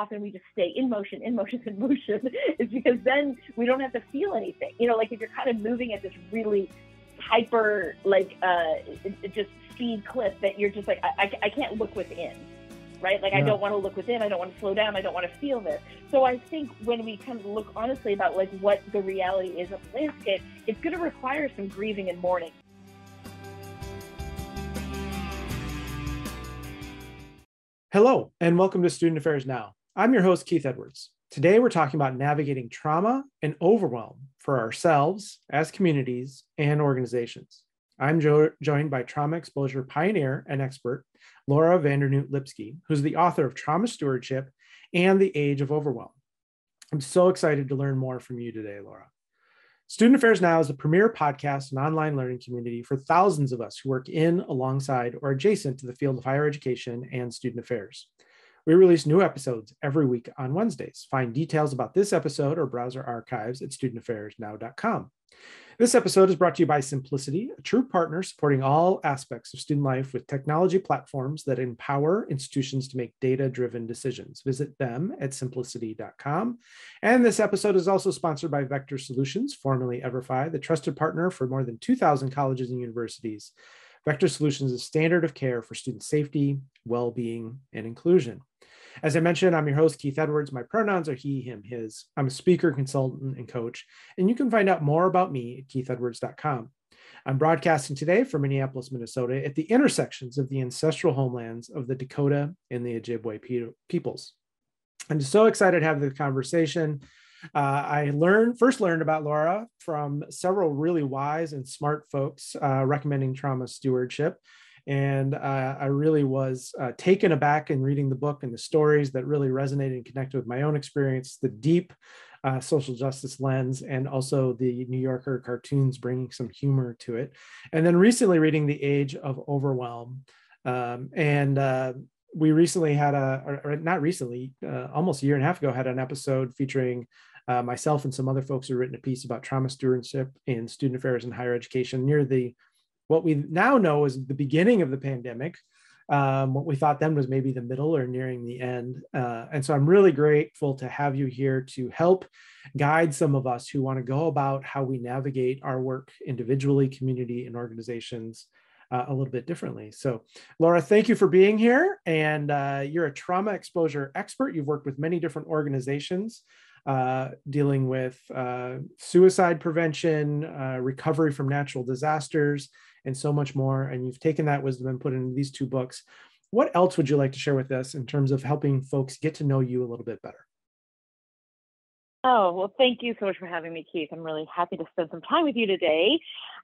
often we just stay in motion, in motion, in motion is because then we don't have to feel anything. You know, like if you're kind of moving at this really hyper, like uh, just speed clip that you're just like, I, I, I can't look within right? Like yeah. I don't want to look within, I don't want to slow down, I don't want to feel this. So I think when we kind of look honestly about like what the reality is of the landscape, it's going to require some grieving and mourning. Hello, and welcome to Student Affairs Now. I'm your host, Keith Edwards. Today, we're talking about navigating trauma and overwhelm for ourselves as communities and organizations. I'm jo- joined by trauma exposure pioneer and expert Laura van Dernoot Lipsky, who's the author of Trauma Stewardship and The Age of Overwhelm. I'm so excited to learn more from you today, Laura. Student Affairs Now is the premier podcast and online learning community for thousands of us who work in, alongside, or adjacent to the field of higher education and student affairs. We release new episodes every week on Wednesdays. Find details about this episode or browser archives at studentaffairsnow.com. This episode is brought to you by Symplicity, a true partner supporting all aspects of student life with technology platforms that empower institutions to make data driven decisions. Visit them at symplicity.com. And this episode is also sponsored by Vector Solutions, formerly Everfi, the trusted partner for more than 2,000 colleges and universities. Vector Solutions is standard of care for student safety, well being, and inclusion. As I mentioned, I'm your host, Keith Edwards. My pronouns are he, him, his. I'm a speaker, consultant, and coach, and you can find out more about me at keithedwards.com. I'm broadcasting today from Minneapolis, Minnesota, at the intersections of the ancestral homelands of the Dakota and the Ojibwe peoples. I'm so excited to have the conversation. Uh, I learned first learned about Laura from several really wise and smart folks uh, recommending trauma stewardship. And uh, I really was uh, taken aback in reading the book and the stories that really resonated and connected with my own experience, the deep uh, social justice lens, and also the New Yorker cartoons bringing some humor to it. And then recently reading The Age of Overwhelm. Um, and uh, we recently had a, or, not recently, uh, almost a year and a half ago, had an episode featuring uh, myself and some other folks who written a piece about trauma stewardship in student affairs and higher education near the what we now know is the beginning of the pandemic. Um, what we thought then was maybe the middle or nearing the end. Uh, and so I'm really grateful to have you here to help guide some of us who want to go about how we navigate our work individually, community, and organizations uh, a little bit differently. So, Laura, thank you for being here. And uh, you're a trauma exposure expert. You've worked with many different organizations. Uh, dealing with uh, suicide prevention, uh, recovery from natural disasters, and so much more. And you've taken that wisdom and put it in these two books. What else would you like to share with us in terms of helping folks get to know you a little bit better? Oh, well, thank you so much for having me, Keith. I'm really happy to spend some time with you today.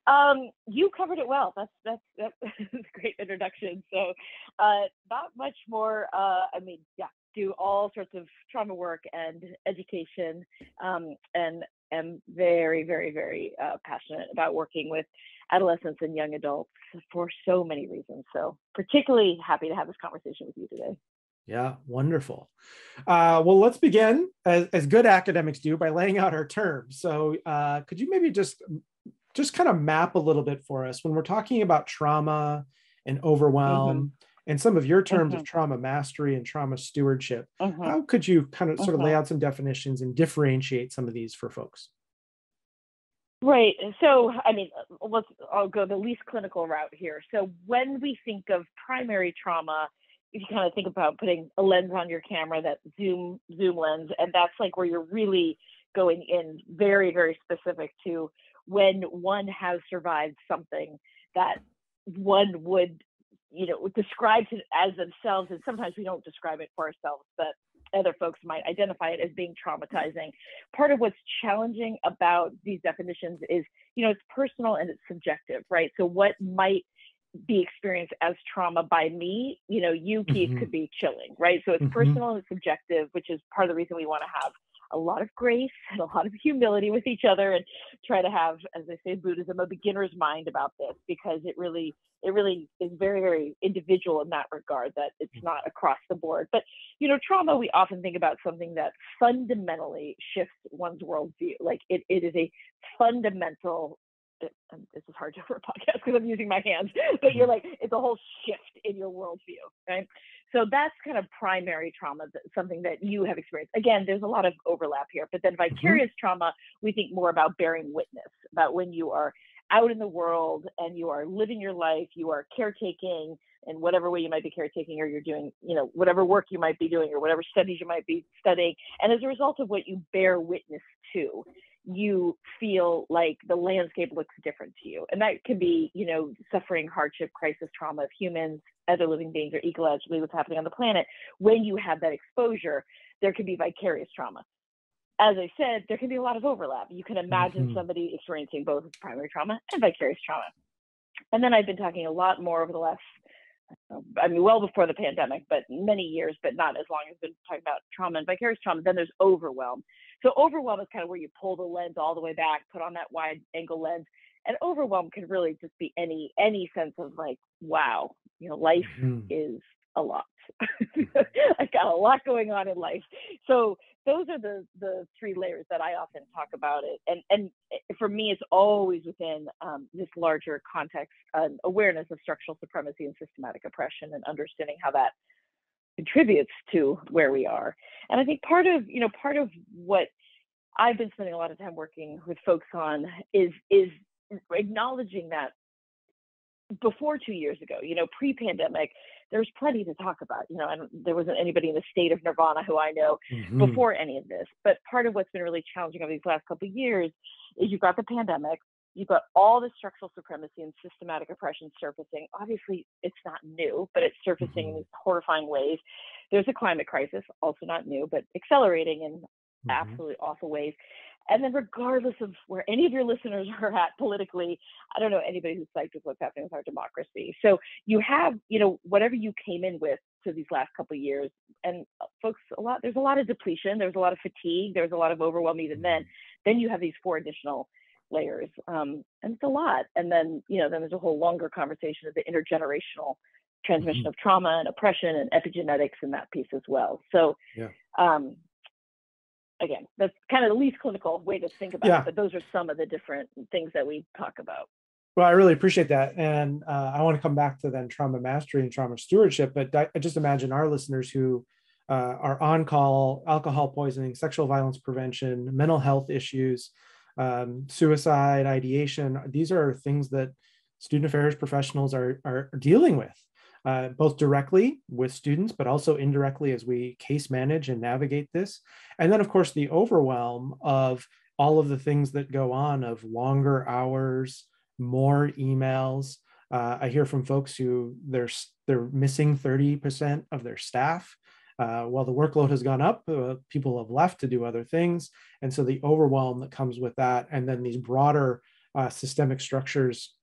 Um, you covered it well. That's that's that's a great introduction. So, uh, not much more. Uh, I mean, yeah, do all sorts of trauma work and education, um, and am very, very, very uh, passionate about working with adolescents and young adults for so many reasons. So, particularly happy to have this conversation with you today. Yeah, wonderful. Uh, well, let's begin as, as, good academics do by laying out our terms. So, uh, could you maybe just just kind of map a little bit for us when we're talking about trauma and overwhelm mm-hmm. And some of your terms mm-hmm. of trauma mastery and trauma stewardship? Mm-hmm. How could you kind of sort of lay mm-hmm. out some definitions and differentiate some of these for folks? Right. So, I mean, let's, I'll go the least clinical route here. So, when we think of primary trauma, if you kind of think about putting a lens on your camera, that zoom zoom lens, and that's like where you're really going in very very specific to when one has survived something that one would you know describes it as themselves, and sometimes we don't describe it for ourselves, but other folks might identify it as being traumatizing. Part of what's challenging about these definitions is, you know, it's personal and it's subjective, right? So what might be experienced as trauma by me, you know, you, Keith, mm-hmm. could be chilling, right? So it's mm-hmm. personal and subjective, which is part of the reason we want to have a lot of grace and a lot of humility with each other and try to have as i say in buddhism a beginner's mind about this because it really it really is very very individual in that regard that it's mm. not across the board but you know trauma we often think about something that fundamentally shifts one's worldview like it, it is a fundamental this is hard to for a podcast because I'm using my hands, but you're mm-hmm. like, it's a whole shift in your worldview, right? So that's kind of primary trauma, something that you have experienced. Again, there's a lot of overlap here, but then mm-hmm. vicarious mm-hmm. trauma, we think more about bearing witness, about when you are out in the world and you are living your life, you are caretaking in whatever way you might be caretaking or you're doing, you know, whatever work you might be doing or whatever studies you might be studying. And as a result of what you bear witness to, you feel like the landscape looks different to you. And that could be, you know, suffering, hardship, crisis, trauma of humans, other living beings, or ecologically what's happening on the planet. When you have that exposure, there could be vicarious trauma. As I said, there can be a lot of overlap. You can imagine mm-hmm. somebody experiencing both primary trauma and vicarious trauma. And then I've been talking a lot more over the last I mean, well before the pandemic, but many years, but not as long as been talking about trauma and vicarious trauma. Then there's overwhelm. So overwhelm is kind of where you pull the lens all the way back, put on that wide angle lens, and overwhelm can really just be any any sense of like, wow, you know, life mm-hmm. is a lot. I've got a lot going on in life. So those are the the three layers that I often talk about it. And and eh, for me, it's always within um, this larger context, um, awareness of structural supremacy and systematic oppression, and understanding how that contributes to where we are. And I think part of you know part of what I've been spending a lot of time working with folks on is is acknowledging that before two years ago, you know, pre-pandemic, there's plenty to talk about. You know, and there wasn't anybody in the state of nirvana who I know mm-hmm. before any of this. But part of what's been really challenging over these last couple of years is you've got the pandemic, you've got all the structural supremacy and systematic oppression surfacing. Obviously, it's not new, but it's surfacing mm-hmm. in these horrifying ways. There's a climate crisis, also not new, but accelerating in mm-hmm. absolutely awful ways. And then, regardless of where any of your listeners are at politically, I don't know anybody who's psyched with what's happening with our democracy. So you have, you know, whatever you came in with to these last couple of years, and uh, folks, a lot. There's a lot of depletion. There's a lot of fatigue. There's a lot of overwhelm even then. Then you have these four additional layers, um, and it's a lot. And then, you know, then there's a whole longer conversation of the intergenerational transmission mm-hmm. of trauma and oppression and epigenetics and that piece as well. So, yeah. um, again, that's kind of the least clinical way to think about yeah. it, but those are some of the different things that we talk about. Well, I really appreciate that. And uh, I want to come back to then trauma mastery and trauma stewardship, but I just imagine our listeners who uh, are on call, alcohol poisoning, sexual violence prevention, mental health issues, um, suicide, ideation. These are things that student affairs professionals are, are dealing with uh, both directly with students, but also indirectly as we case manage and navigate this. And then, of course, the overwhelm of all of the things that go on of longer hours, more emails. Uh, I hear from folks who they're they're missing 30% of their staff. Uh, while the workload has gone up, uh, people have left to do other things. And so the overwhelm that comes with that, and then these broader uh, systemic structures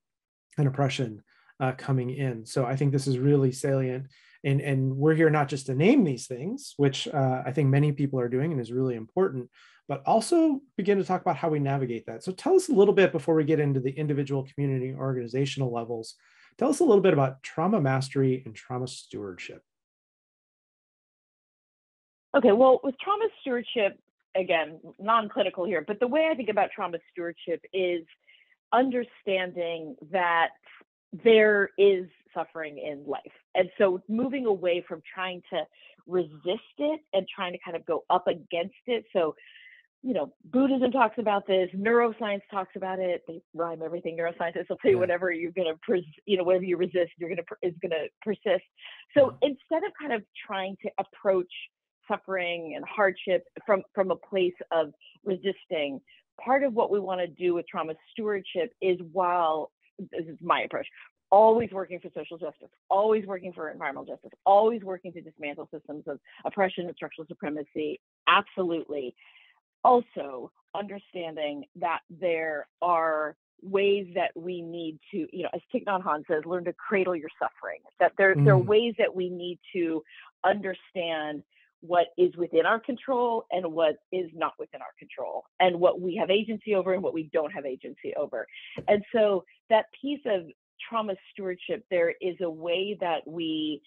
and oppression uh, coming in. So I think this is really salient. And, and we're here not just to name these things, which uh, I think many people are doing and is really important, but also begin to talk about how we navigate that. So tell us a little bit before we get into the individual, community, organizational levels. Tell us a little bit about trauma mastery and trauma stewardship. Okay, well, with trauma stewardship, again, non clinical here, but the way I think about trauma stewardship is understanding that there is suffering in life. And so moving away from trying to resist it and trying to kind of go up against it. So, you know, Buddhism talks about this, neuroscience talks about it. They rhyme everything. Neuroscientists will say whatever you're going to, pres- you know, whatever you resist, you're going to, is going to persist. So yeah. instead of kind of trying to approach suffering and hardship from, from a place of resisting, part of what we want to do with trauma stewardship is while this is my approach always working for social justice, always working for environmental justice, always working to dismantle systems of oppression and structural supremacy. Absolutely. Also, understanding that there are ways that we need to, you know, as Thich Nhat Hanh says, learn to cradle your suffering. That there, mm. there are mm. ways that we need to understand what is within our control and what is not within our control and what we have agency over and what we don't have agency over and so that piece of trauma stewardship, there is a way that we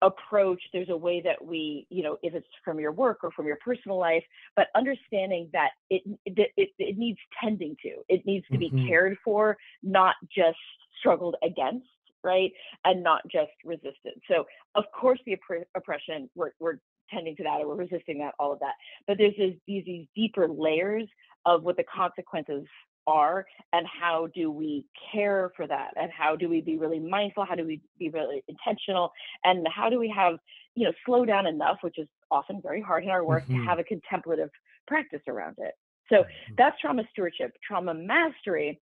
approach there's a way that we you know if it's from your work or from your personal life but understanding that it it, it, it needs tending to it needs to mm-hmm. be cared for not just struggled against right? And not just resistance. So, of course, the opp- oppression, we're, we're tending to that or we're resisting that, all of that. But there's this, these, these deeper layers of what the consequences are and how do we care for that and how do we be really mindful how do we be really intentional and how do we have you know slow down enough which is often very hard in our work mm-hmm. to have a contemplative practice around it so mm-hmm. that's trauma stewardship trauma mastery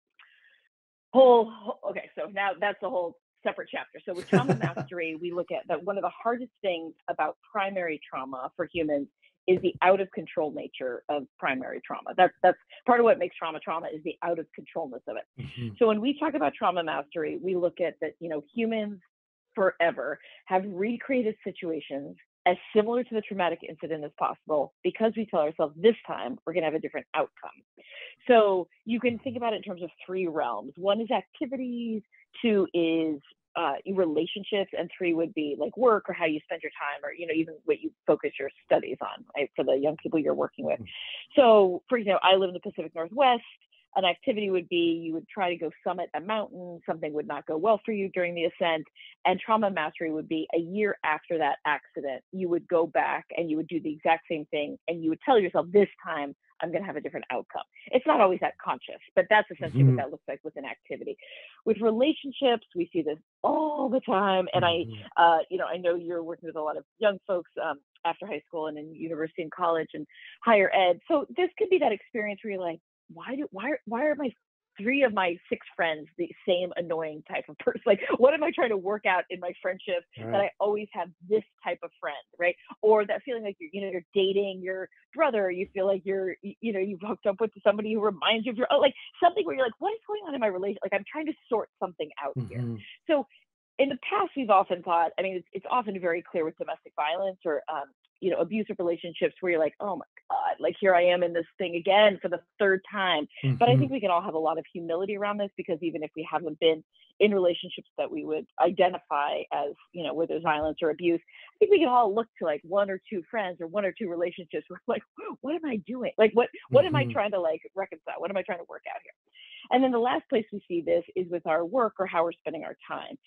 whole okay so now that's a whole separate chapter so with trauma mastery we look at that one of the hardest things about primary trauma for humans is the out of control nature of primary trauma. That's that's part of what makes trauma trauma is the out of controlness of it. Mm-hmm. So when we talk about trauma mastery, we look at that, you know, humans forever have recreated situations as similar to the traumatic incident as possible because we tell ourselves this time we're going to have a different outcome. So you can think about it in terms of three realms. One is activities, two is uh, relationships, and three would be like work or how you spend your time, or you know even what you focus your studies on right, for the young people you're working with. Mm-hmm. So, for example, I live in the Pacific Northwest. An activity would be you would try to go summit a mountain. Something would not go well for you during the ascent, and trauma mastery would be a year after that accident. You would go back and you would do the exact same thing, and you would tell yourself this time I'm going to have a different outcome. It's not always that conscious, but that's essentially mm-hmm. what that looks like with an activity. With relationships, we see this all the time. And mm-hmm. I, uh, you know, I know you're working with a lot of young folks um, after high school and in university and college and higher ed. So this could be that experience where you're like, why do why why are my three of my six friends the same annoying type of person like what am i trying to work out in my friendship right. that i always have this type of friend right or that feeling like you're you know you're dating your brother you feel like you're you know you've hooked up with somebody who reminds you of your oh like something where you're like what is going on in my relationship like i'm trying to sort something out mm-hmm. here so in the past we've often thought i mean it's, it's often very clear with domestic violence or um, you know abusive relationships where you're like oh my god like here i am in this thing again for the third time mm-hmm. but i think mm-hmm. we can all have a lot of humility around this because even if we haven't been in relationships that we would identify as you know where there's violence or abuse i think we can all look to like one or two friends or one or two relationships where like what am i doing like what what mm-hmm. am i mm-hmm. trying to like reconcile what am i trying to work out here and then the last place we see this is with our work or how we're spending our time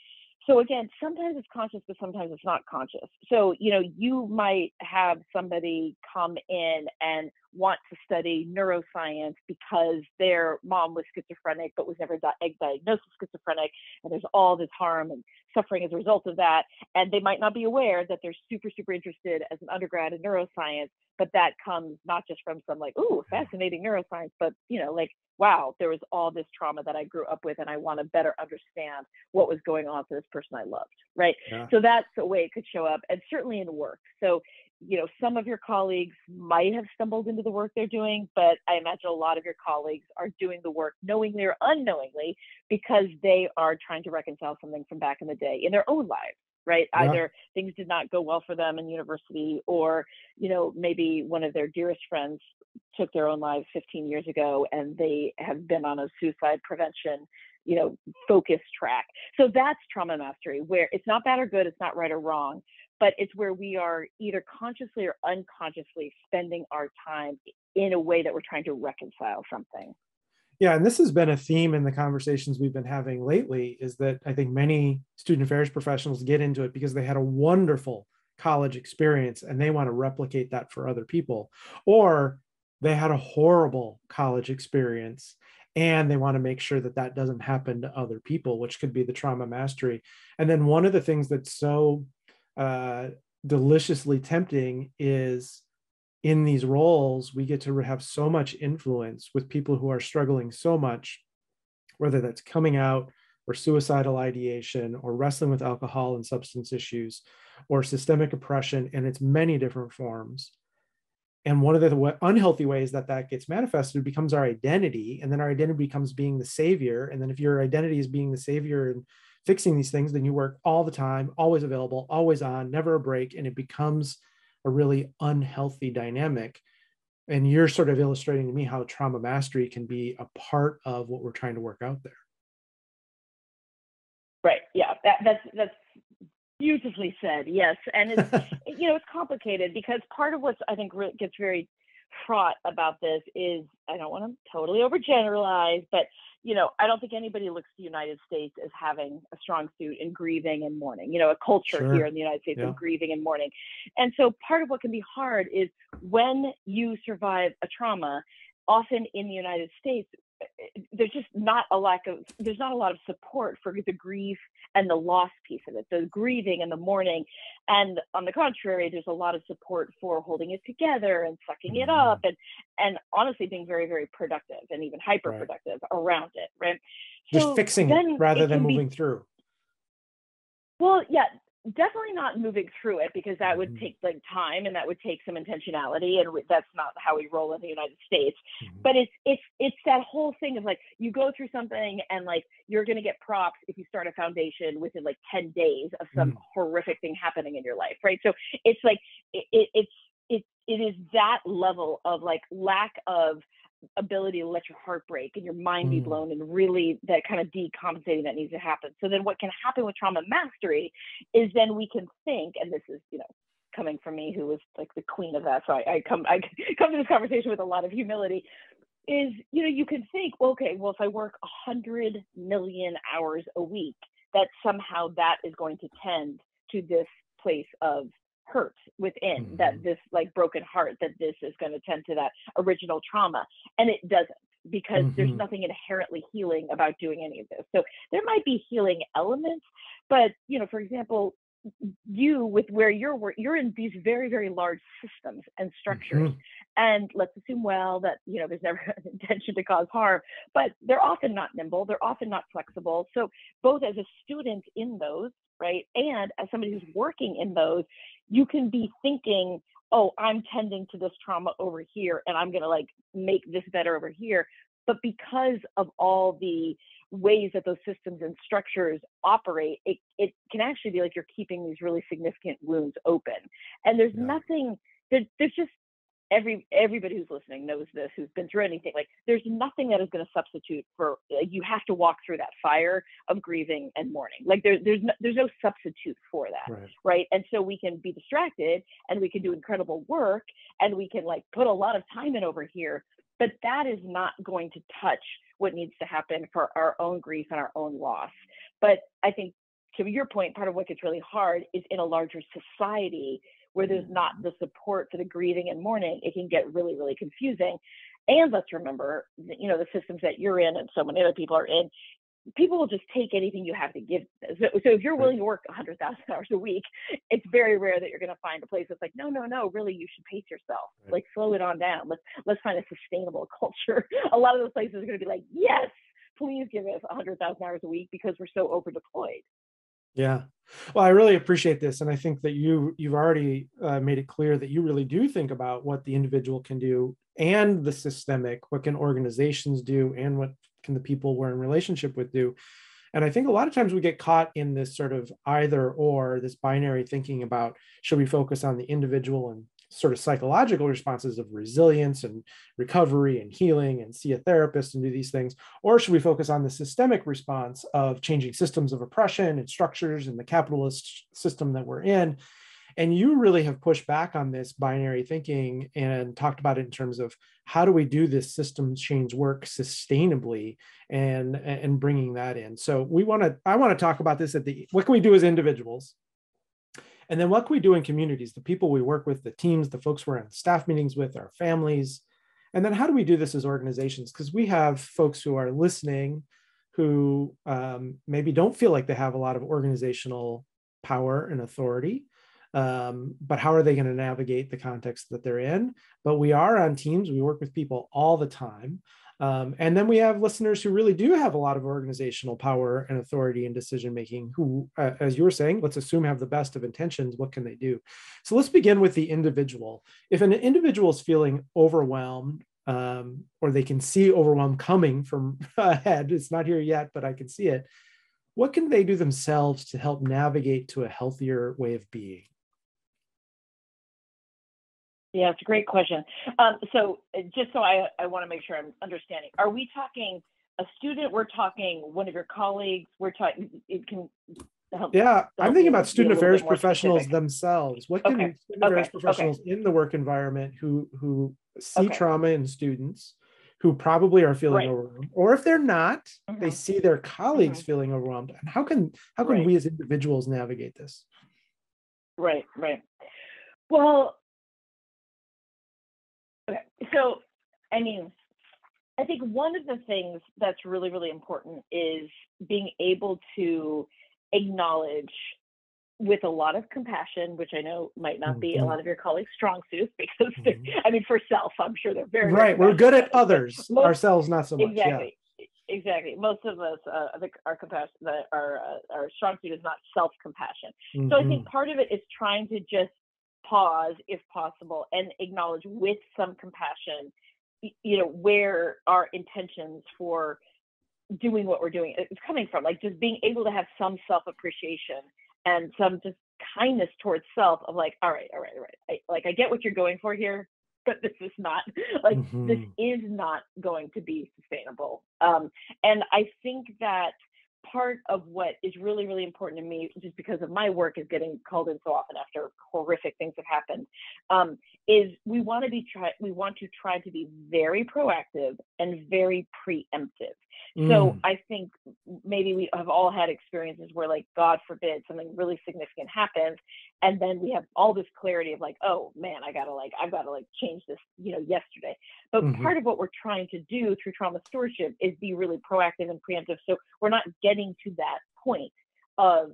so again sometimes it's conscious but sometimes it's not conscious. So you know you might have somebody come in and want to study neuroscience because their mom was schizophrenic but was never diagnosed with schizophrenic and there's all this harm and suffering as a result of that and they might not be aware that they're super super interested as an undergrad in neuroscience but that comes not just from some like ooh mm-hmm. fascinating neuroscience but you know like wow there was all this trauma that i grew up with and i want to better understand what was going on for this person i loved right? Yeah. so that's the way it could show up and certainly in work. So you know some of your colleagues might have stumbled into the work they're doing but i imagine a lot of your colleagues are doing the work knowingly or unknowingly because they are trying to reconcile something from back in the day in their own lives right yeah. either things did not go well for them in university or you know maybe one of their dearest friends took their own lives 15 years ago and they have been on a suicide prevention you know focus track so that's trauma mastery where it's not bad or good it's not right or wrong but it's where we are either consciously or unconsciously spending our time in a way that we're trying to reconcile something. Yeah and this has been a theme in the conversations we've been having lately is that i think many student affairs professionals get into it because they had a wonderful college experience and they want to replicate that for other people. Or they had a horrible college experience and they want to make sure that that doesn't happen to other people which could be the trauma mastery. And then one of the things that's so uh, deliciously tempting is in these roles we get to have so much influence with people who are struggling so much whether that's coming out or suicidal ideation or wrestling with alcohol and substance issues or systemic oppression in its many different forms. And one of the unhealthy ways that that gets manifested becomes our identity and then our identity becomes being the savior. And then if your identity is being the savior and fixing these things then you work all the time always available always on never a break and it becomes a really unhealthy dynamic. And you're sort of illustrating to me how trauma mastery can be a part of what we're trying to work out there. Right. Yeah that, that's that's Beautifully said, yes. And it's you know it's complicated because part of what I think gets very fraught about this is I don't want to totally overgeneralize, but you know, I don't think anybody looks at the United States as having a strong suit in grieving and mourning, you know, a culture sure. here in the United States yeah. of grieving and mourning. And so part of what can be hard is when you survive a trauma, often in the United States, there's just not a lack of there's not a lot of support for the grief and the loss piece of it the grieving and the mourning and on the contrary there's a lot of support for holding it together and sucking it up mm-hmm. and and honestly being very very productive and even hyper productive right. around it right just so fixing it rather than moving be, through well yeah definitely not moving through it because that would mm-hmm. take like time and that would take some intentionality and that's not how we roll in the united states mm-hmm. but it's it's it's that whole thing of like you go through something and like you're going to get props if you start a foundation within like 10 days of some mm-hmm. horrific thing happening in your life right so it's like it, it, it's it, it is that level of like lack of ability to let your heart break and your mind be mm. blown and really that kind of decompensating that needs to happen. So then what can happen with trauma mastery is then we can think, and this is, you know, coming from me who was like the queen of that. So I, I come I come to this conversation with a lot of humility. Is you know, you can think, well, okay, well, if I work a hundred million hours a week, that somehow that is going to tend to this place of hurt within mm-hmm. that this like broken heart that this is going to tend to that original trauma and it doesn't because mm-hmm. there's nothing inherently healing about doing any of this so there might be healing elements but you know for example you with where you're you're in these very very large systems and structures mm-hmm. and let's assume well that you know there's never an intention to cause harm but they're often not nimble they're often not flexible so both as a student in those right and as somebody who's working in those you can be thinking, oh, I'm tending to this trauma over here and I'm going to like make this better over here. But because of all the ways that those systems and structures operate, it, it can actually be like you're keeping these really significant wounds open. And there's yeah. nothing, there, there's just every everybody who's listening knows this who's been through anything like there's nothing that is going to substitute for like, you have to walk through that fire of grieving and mourning. Like there's there's no, there's no substitute for that right. right? And so we can be distracted and we can do incredible work and we can like put a lot of time in over here but that is not going to touch what needs to happen for our own grief and our own loss. But i think to your point part of what gets really hard is in a larger society where there's not the support for the grieving and mourning, it can get really, really confusing. And let's remember, you know, the systems that you're in and so many other people are in, people will just take anything you have to give. So, so if you're willing to work 100,000 hours a week, it's very rare that you're going to find a place that's like, no, no, no, really, you should pace yourself. Right. Like, slow it on down. Let's let's find a sustainable culture. a lot of those places are going to be like, yes, please give us 100,000 hours a week because we're so over deployed. Yeah. Well, I really appreciate this, and I think that you you've already uh, made it clear that you really do think about what the individual can do and the systemic. What can organizations do, and what can the people we're in relationship with do? And I think a lot of times we get caught in this sort of either or, this binary thinking about should we focus on the individual and sort of psychological responses of resilience and recovery and healing and see a therapist and do these things? Or should we focus on the systemic response of changing systems of oppression and structures in the capitalist system that we're in? And you really have pushed back on this binary thinking and talked about it in terms of how do we do this system change work sustainably and and bringing that in. So we want to I want to talk about this at the what can we do as individuals and then what can we do in communities, the people we work with, the teams, the folks we're in staff meetings with, our families. And then how do we do this as organizations? Because we have folks who are listening who um, maybe don't feel like they have a lot of organizational power and authority. Um, but how are they going to navigate the context that they're in? But we are on teams, we work with people all the time. Um, and then we have listeners who really do have a lot of organizational power and authority and decision making, who, uh, as you were saying, let's assume have the best of intentions. What can they do? So let's begin with the individual. If an individual is feeling overwhelmed, um, or they can see overwhelm coming from ahead, it's not here yet, but I can see it. What can they do themselves to help navigate to a healthier way of being? Yeah, it's a great question. Um, so uh, just so I, I want to make sure I'm understanding, are we talking a student? We're talking one of your colleagues? We're talking, it can help. Yeah, I'm thinking about student affairs professionals specific. themselves. What can okay. student okay. affairs professionals okay. in the work environment who, who see trauma in students who probably are feeling Right. overwhelmed, or if they're not, they Mhm. see their colleagues Mhm. feeling overwhelmed. And how can how can Right. we as individuals navigate this? Right, right. Well, okay. So, I mean, I think one of the things that's really, really important is being able to acknowledge with a lot of compassion, which I know might not be a Mhm. lot of your colleagues' strong suits because, Mhm. I mean, for self, I'm sure they're very, Right. We're good at others, most- ourselves not so much. exactly exactly most of us uh, I think our compassion the, our uh, our strong suit is not self compassion Yeah. so i think part of it is trying to just pause if possible and acknowledge with some compassion you know where our intentions for doing what we're doing is coming from like just being able to have some self appreciation and some just kindness towards self of like all right all right all right I, like i get what you're going for here but this is not like this Mhm. is not going to be sustainable um, and i think that part of what is really really important to me just because of my work is getting called in so often after horrific things have happened um, is we want to be try we want to try to be very proactive and very preemptive so Mm. I think maybe we have all had experiences where, like, God forbid, something really significant happens, and then we have all this clarity of like, oh man, I gotta like, I've got to like change this, you know, yesterday. But Mhm. part of what we're trying to do through trauma stewardship is be really proactive and preemptive. So we're not getting to that point of,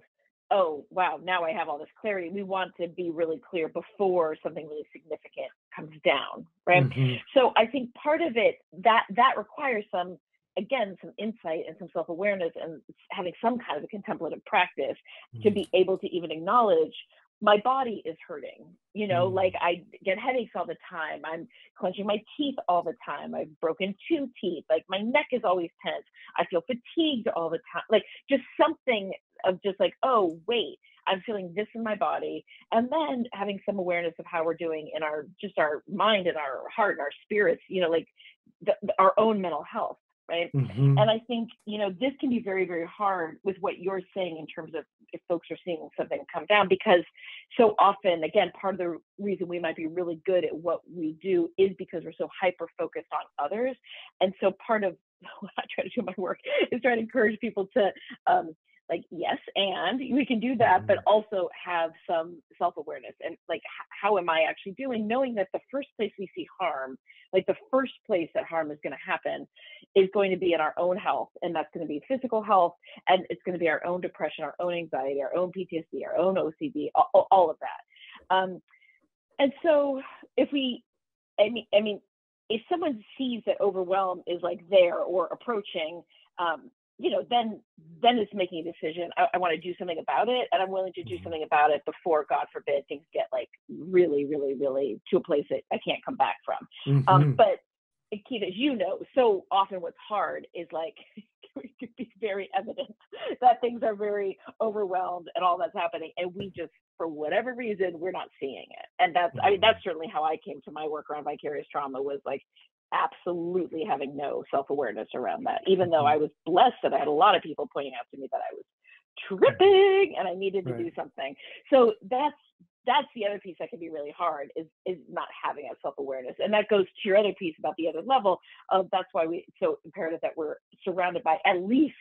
oh wow, now I have all this clarity. We want to be really clear before something really significant comes down, right? Mhm. so i think part of it that that requires some again some insight and some self-awareness and having some kind of a contemplative practice to Mhm. be able to even acknowledge my body is hurting you know Mm. like i get headaches all the time i'm clenching my teeth all the time i've broken two teeth like my neck is always tense i feel fatigued all the time like just something of just like oh wait i'm feeling this in my body and then having some awareness of how we're doing in our just our mind and our heart and our spirits you know like the- our own mental health right Mhm. and I think, you know, this can be very, very hard with what you're saying in terms of if folks are seeing something come down, because so often, again, part of the reason we might be really good at what we do is because we're so hyper focused on others. And so part of what I try to do in my work is try to encourage people to, um, like, yes, and we can do that, but also have some self awareness and like, how am I actually doing? Knowing that the first place we see harm, like the first place that harm is going to happen is going to be in our own health, and that's going to be physical health, and it's going to be our own depression, our own anxiety, our own PTSD, our own OCD, all, all of that. Um, and so, if we, I mean, I mean, if someone sees that overwhelm is like there or approaching, um, you know, then then it's making a decision. I, I want to do something about it, and I'm willing to do Mhm. something about it before, God forbid, things get like really, really, really to a place that I can't come back from. Um, Mhm. but uh, Keith, as you know, so often what's hard is like it could be very evident that things are very overwhelmed and all that's happening, and we just, for whatever reason, we're not seeing it. And that's, I mean, Mhm. that's certainly how I came to my work around vicarious trauma was like absolutely having no self-awareness around that. Even though I was blessed that I had a lot of people pointing out to me that I was tripping and I needed to do something. So that's that's the other piece that can be really hard is is not having that self-awareness and that goes to your other piece about the other level of that's why we it's so imperative that we're surrounded by at least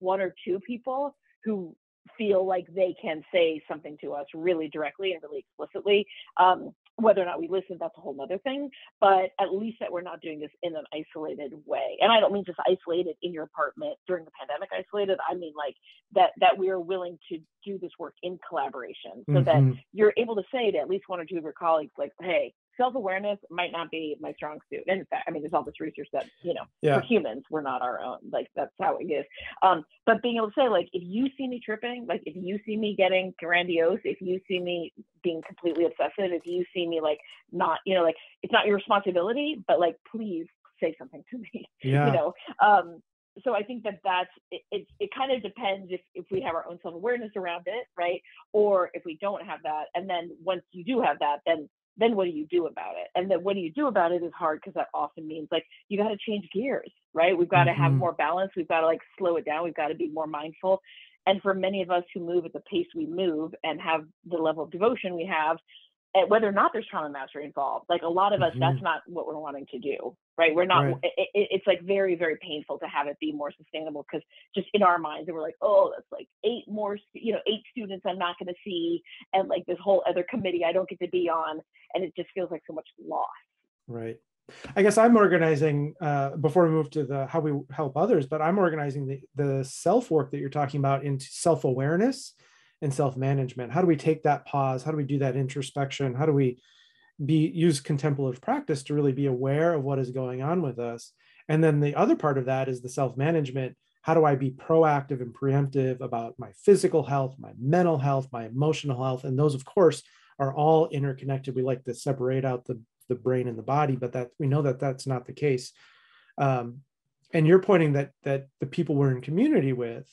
one or two people who feel like they can say something to us really directly and really explicitly um, whether or not we listen that's a whole other thing but at least that we're not doing this in an isolated way and i don't mean just isolated in your apartment during the pandemic isolated i mean like that that we are willing to do this work in collaboration so that Mhm. you're able to say to at least one or two of your colleagues, like, hey, self-awareness might not be my strong suit. And in fact, I mean, there's all this research that, you know, Yeah. we're humans, we're not our own. Like that's how it is. Um, but being able to say, like, if you see me tripping, like if you see me getting grandiose, if you see me being completely obsessive, if you see me like not, you know, like it's not your responsibility, but like please say something to me Yeah. you know um so i think that that's it it, it kind of depends if, if we have our own self-awareness around it right or if we don't have that and then once you do have that then then what do you do about it? And then what do you do about it is hard because that often means like you got to change gears right? We've got to have Mhm. more balance we've got to like slow it down we've got to be more mindful. And for many of us who move at the pace we move and have the level of devotion we have whether or not there's trauma mastery involved. Like a lot of us, mm-hmm. that's not what we're wanting to do, right? We're not. Right. It, it, it's like very, very painful to have it be more sustainable because just in our minds, we're like, oh, that's like eight more, you know, eight students I'm not going to see, and like this whole other committee I don't get to be on, and it just feels like so much loss. Right. I guess I'm organizing uh, before we move to the how we help others, but I'm organizing the the self work that you're talking about into self awareness and self management. How do we take that pause? How do we do that introspection? How do we be use contemplative practice to really be aware of what is going on with us? And then the other part of that is the self management. How do I be proactive and preemptive about my physical health, my mental health, my emotional health? And those, of course, are all interconnected. We like to separate out the the brain and the body, but that we know that that's not the case. Um, and you're pointing that that the people we're in community with,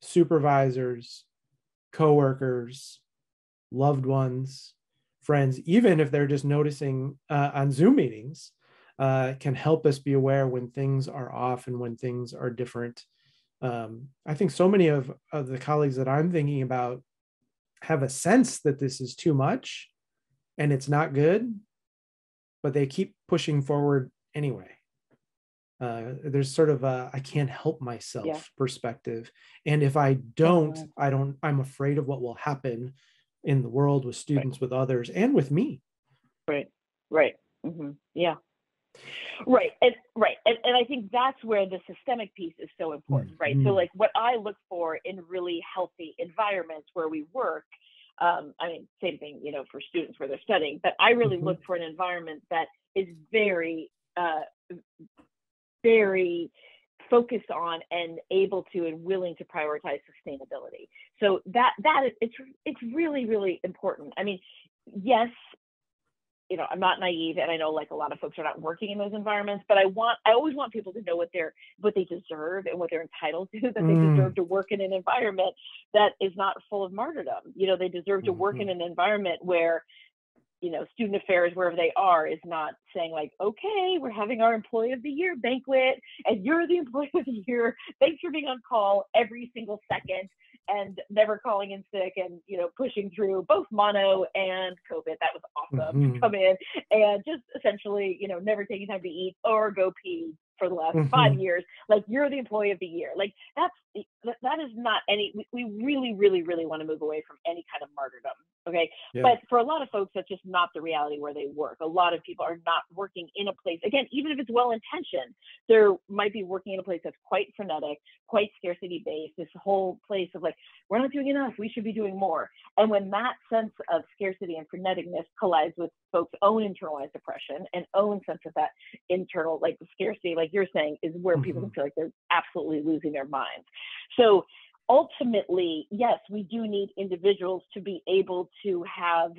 supervisors, coworkers, loved ones, friends, even if they're just noticing uh, on Zoom meetings, uh, can help us be aware when things are off and when things are different. Um, I think so many of, of the colleagues that I'm thinking about have a sense that this is too much and it's not good but they keep pushing forward anyway. Uh, there's sort of a I can't help myself yeah. perspective, and if I don't, I don't. I'm afraid of what will happen in the world with students, right. with others, and with me. Right. Right. Mm-hmm. Yeah. Right. And right. And, and I think that's where the systemic piece is so important, mm-hmm. right? So mm-hmm. like what I look for in really healthy environments where we work um, I mean, same thing, you know, for students where they're studying, but I really mm-hmm. look for an environment that is very, uh, very focused on and able to and willing to prioritize sustainability. So that that is it's it's really really important. I mean, yes, you know, I'm not naive and I know like a lot of folks are not working in those environments, but I want I always want people to know what they're what they deserve and what they're entitled to, that mm. they deserve to work in an environment that is not full of martyrdom. You know, they deserve to work mm-hmm. in an environment where you know, student affairs, wherever they are, is not saying like, okay, we're having our employee of the year banquet and you're the employee of the year. Thanks for being on call every single second and never calling in sick and you know pushing through both mono and covid that was awesome mm-hmm. to come in and just essentially you know never taking time to eat or go pee for the last mm-hmm. five years like you're the employee of the year like that's that is not any we really really really want to move away from any kind of martyrdom okay yeah. but for a lot of folks that's just not the reality where they work a lot of people are not working in a place again even if it's well intentioned there might be working in a place that's quite frenetic quite scarcity based this whole place of like we're not doing enough we should be doing more and when that sense of scarcity and freneticness collides with folks own internalized depression and own sense of that internal like the scarcity like you're saying is where mm-hmm. people feel like they're absolutely losing their minds. So ultimately, yes, we do need individuals to be able to have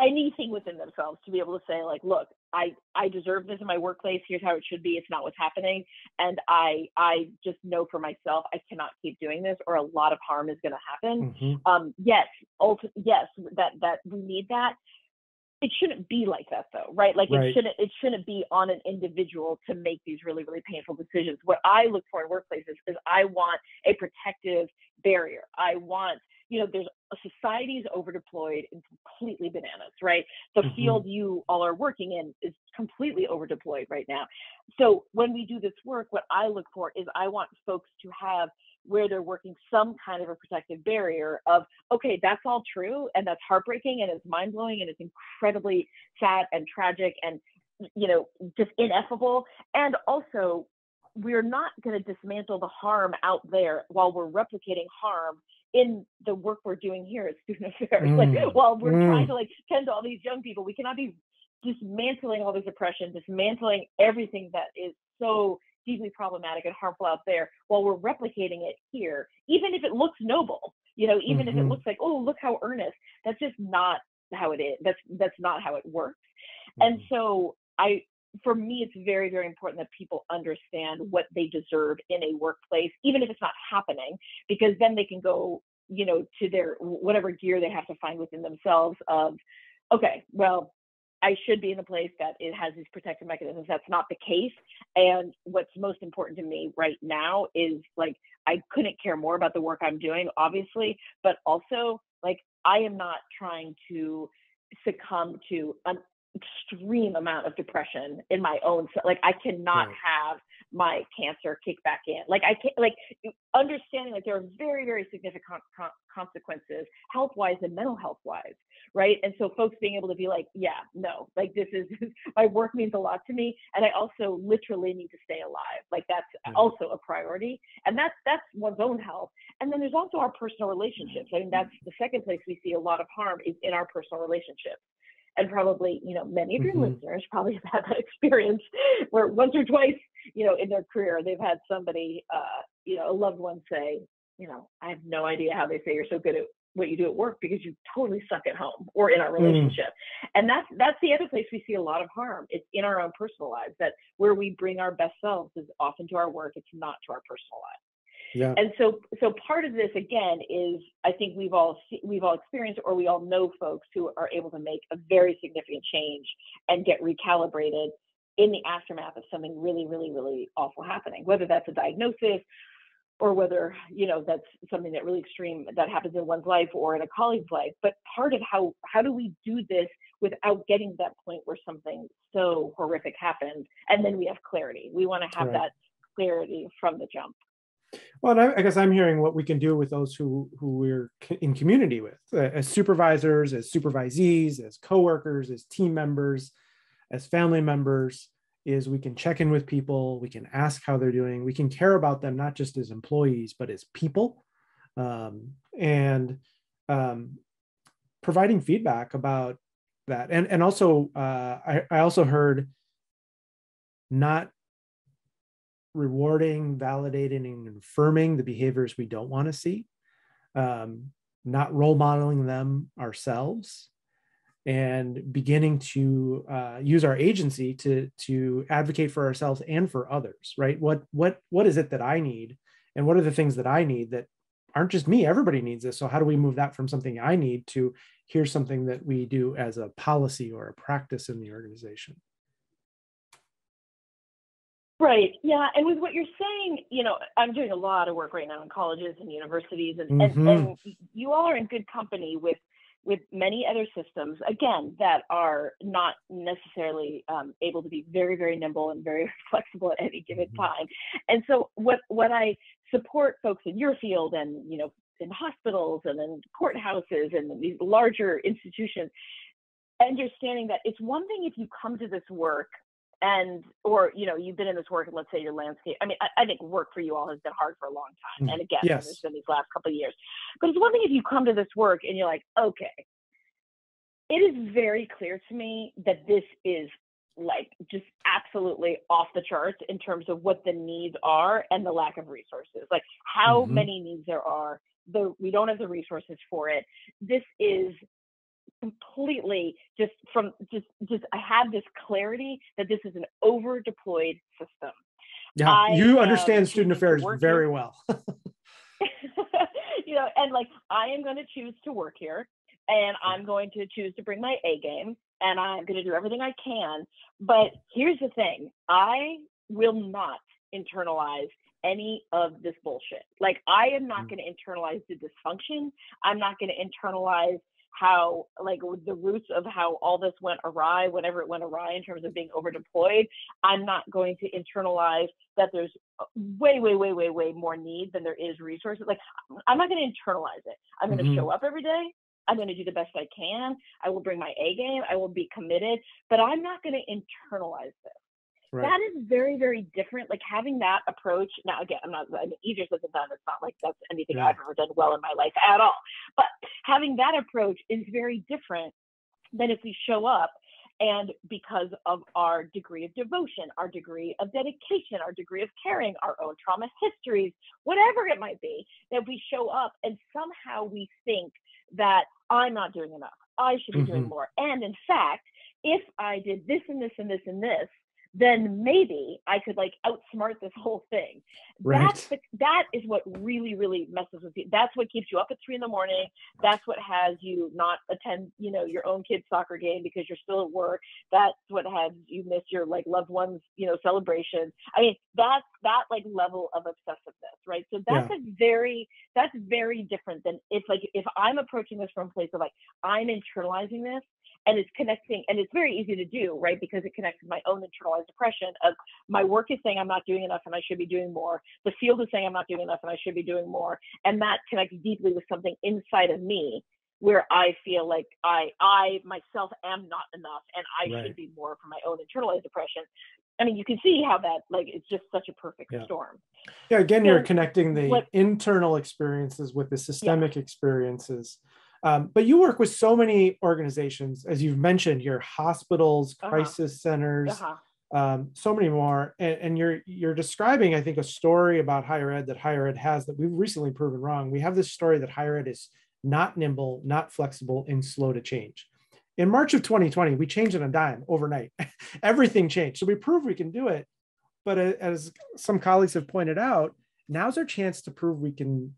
anything within themselves to be able to say like look i i deserve this in my workplace. Here's how it should be. It's not what's happening. And i i just know for myself i cannot keep doing this or a lot of harm is going to happen. Mm-hmm. um yes ulti- yes that that we need that it shouldn't be like that though right? Like right. it shouldn't it shouldn't be on an individual to make these really really painful decisions. What i look for in workplaces is i want a protective barrier. I want you know there's a society's overdeployed and completely bananas right? The mm-hmm. field you all are working in is completely overdeployed right now. So when we do this work what i look for is i want folks to have where they're working some kind of a protective barrier of okay that's all true and that's heartbreaking and it's mind-blowing and it's incredibly sad and tragic and you know just ineffable and also we're not going to dismantle the harm out there while we're replicating harm in the work we're doing here at student affairs mm. like while we're mm. trying to like tend to all these young people we cannot be dismantling all this oppression dismantling everything that is so deeply problematic and harmful out there while we're replicating it here, even if it looks noble, you know, even mm-hmm. if it mm-hmm. looks like, oh, look how earnest. That's just not how it is. That's that's not how it works. Mm-hmm. And so I for me it's very, very important that people understand what they deserve in a workplace, even if it's not happening, because then they can go, you know, to their whatever gear they have to find within themselves of, okay, well, I should be in a place that it has these protective mechanisms. That's not the case. And what's most important to me right now is like, I couldn't care more about the work I'm doing, obviously, but also like, I am not trying to succumb to an extreme amount of depression in my own like i cannot right. have my cancer kick back in. Like i can't like understanding that there are very very significant consequences health wise and mental health wise right? And so folks being able to be like yeah no like this is my work means a lot to me and i also literally need to stay alive. Like that's also a priority and that's that's one's own health. And then there's also our personal relationships. I mean that's the second place we see a lot of harm is in our personal relationships and probably you know many of your mm-hmm. listeners probably have had that experience where once or twice you know in their career they've had somebody uh you know a loved one say you know i have no idea how they say you're so good at what you do at work because you totally suck at home or in our mm. relationship mm. and that's that's the other place we see a lot of harm it's in our own personal lives that where we bring our best selves is often to our work it's not to our personal lives yeah. And so, so part of this again is I think we've all we've all experienced or we all know folks who are able to make a very significant change and get recalibrated in the aftermath of something really, really, really awful happening. Whether that's a diagnosis or whether you know that's something that really extreme that happens in one's life or in a colleague's life. But part of how how do we do this without getting to that point where something so horrific happens and then we have clarity. We want to have right. that clarity from the jump. Well, I, I, guess I'm hearing what we can do with those who who we're in community with, uh, as supervisors, as supervisees, as coworkers, as team members, as family members. Is we can check in with people, we can ask how they're doing, we can care about them not just as employees but as people, um, and um, providing feedback about that. And and also, uh, I, I also heard not rewarding, validating, and affirming the behaviors we don't want to see, um, not role modeling them ourselves, and beginning to uh, use our agency to to advocate for ourselves and for others. Right? What what what is it that I need, and what are the things that I need that aren't just me? Everybody needs this. So how do we move that from something I need to here's something that we do as a policy or a practice in the organization? Right. Yeah. And with what you're saying, you know, I'm doing a lot of work right now in colleges and universities, and, mm-hmm. and, and you all are in good company with with many other systems, again, that are not necessarily um, able to be very, very nimble and very flexible at any given mm-hmm. time. And so, what what I support folks in your field and you know in hospitals and in courthouses and these larger institutions, understanding that it's one thing if you come to this work and or you know you've been in this work let's say your landscape i mean I, I, think work for you all has been hard for a long time and again yes. there's been these last couple of years but it's one thing if you come to this work and you're like okay it is very clear to me that this is like just absolutely off the charts in terms of what the needs are and the lack of resources like how mm-hmm. many needs there are the we don't have the resources for it this is completely just from just just I have this clarity that this is an over deployed system. Yeah, I, you understand student affairs very well. you know, and like I am going to choose to work here, and I'm going to choose to bring my A game, and I'm going to do everything I can. But here's the thing: I will not internalize any of this bullshit. Like I am not mm. going to internalize the dysfunction. I'm not going to internalize how like the roots of how all this went awry whenever it went awry in terms of being over deployed i'm not going to internalize that there's uh, way way way way way more need than there is resources like i'm not going to internalize it i'm going to mm-hmm. show up every day i'm going to do the best i can i will bring my a game i will be committed but i'm not going to internalize this Right. That is very, very different. Like having that approach. Now, again, I'm not I mean, easier said than done. It's not like that's anything yeah. I've ever done well in my life at all. But having that approach is very different than if we show up and because of our degree of devotion, our degree of dedication, our degree of caring, our own trauma histories, whatever it might be, that we show up and somehow we think that I'm not doing enough. I should be mm-hmm. doing more. And in fact, if I did this and this and this and this, then maybe I could like outsmart this whole thing. Right. That's the, that is what really, really messes with you. That's what keeps you up at three in the morning. That's what has you not attend, you know, your own kid's soccer game because you're still at work. That's what has you miss your like loved ones, you know, celebration. I mean, that's that like level of obsessiveness, right? So that's yeah. a very that's very different than if like if I'm approaching this from a place of like I'm internalizing this and it's connecting and it's very easy to do right because it connects with my own internalized depression of my work is saying i'm not doing enough and i should be doing more the field is saying i'm not doing enough and i should be doing more and that connects deeply with something inside of me where i feel like i i myself am not enough and i right. should be more for my own internalized depression I mean, you can see how that like it's just such a perfect yeah. storm. Yeah, again, so, you're connecting the what, internal experiences with the systemic yeah. experiences. Um, but you work with so many organizations, as you've mentioned, your hospitals, uh-huh. crisis centers, uh-huh. um, so many more. And, and, you're you're describing, I think, a story about higher ed that higher ed has that we've recently proven wrong. We have this story that higher ed is not nimble, not flexible, and slow to change. In March of 2020, we changed it a dime overnight. Everything changed. So we proved we can do it. But as some colleagues have pointed out, now's our chance to prove we can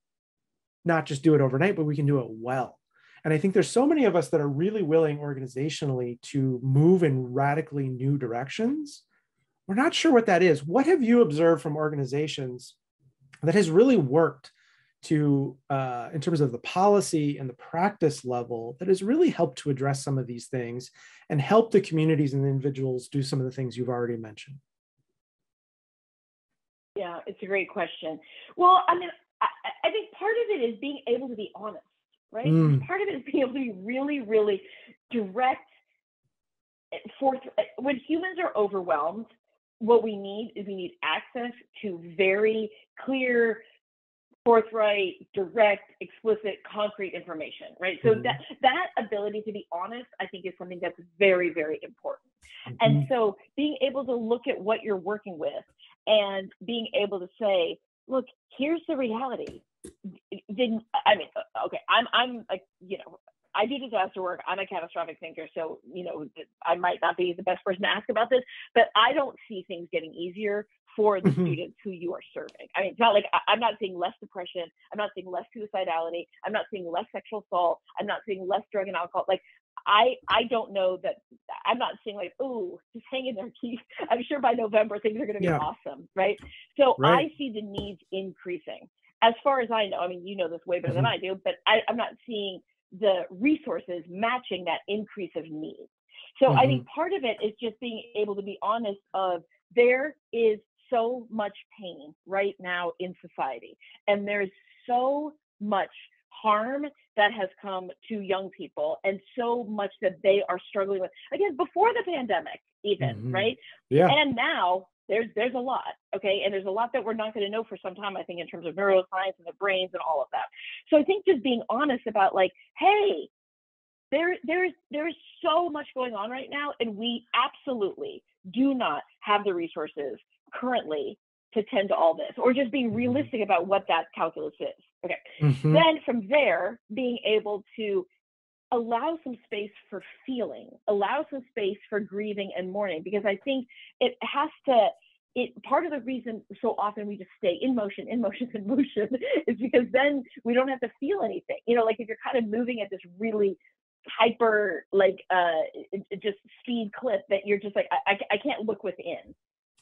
not just do it overnight, but we can do it well. And I think there's so many of us that are really willing organizationally to move in radically new directions. We're not sure what that is. What have you observed from organizations that has really worked to uh, in terms of the policy and the practice level that has really helped to address some of these things and help the communities and the individuals do some of the things you've already mentioned yeah it's a great question well i mean i, I think part of it is being able to be honest right mm. part of it is being able to be really really direct eh, for eh, when humans are overwhelmed what we need is we need access to very clear forthright, direct, explicit, concrete information, right? So mm-hmm. that that ability to be honest, I think, is something that's very, very important. Mm-hmm. And so being able to look at what you're working with and being able to say, look, here's the reality. Then I mean, uh, okay, I'm I'm like, you know, I do disaster work. I'm a catastrophic thinker, so you know I might not be the best person to ask about this, but I don't see things getting easier for the mm-hmm. students who you are serving. I mean, it's not like I, am not seeing less depression. I'm not seeing less suicidality. I'm not seeing less sexual assault. I'm not seeing less drug and alcohol. Like I, I don't know that I'm not seeing like, oh, just hang in there, Keith. I'm sure by November things are going to be yeah. awesome, right? So right. I see the needs increasing. As far as I know, I mean, you know this way better mm-hmm. than I do, but I, I'm not seeing the resources matching that increase of need. So mm-hmm. I think part of it is just being able to be honest of there is so much pain right now in society. And there's so much harm that has come to young people and so much that they are struggling with again before the pandemic even mm-hmm. right yeah and now there's there's a lot okay and there's a lot that we're not going to know for some time i think in terms of neuroscience and the brains and all of that so i think just being honest about like hey there there's there's so much going on right now and we absolutely do not have the resources currently to tend to all this, or just being mm-hmm. realistic about what that calculus is. Okay. Mm-hmm. Then from there, being able to allow some space for feeling, allow some space for grieving and mourning, because I think it has to. It part of the reason so often we just stay in motion, in motion, in motion is because then we don't have to feel anything. You know, like if you're kind of moving at this really hyper like uh just speed clip that you're just like I, I can't look within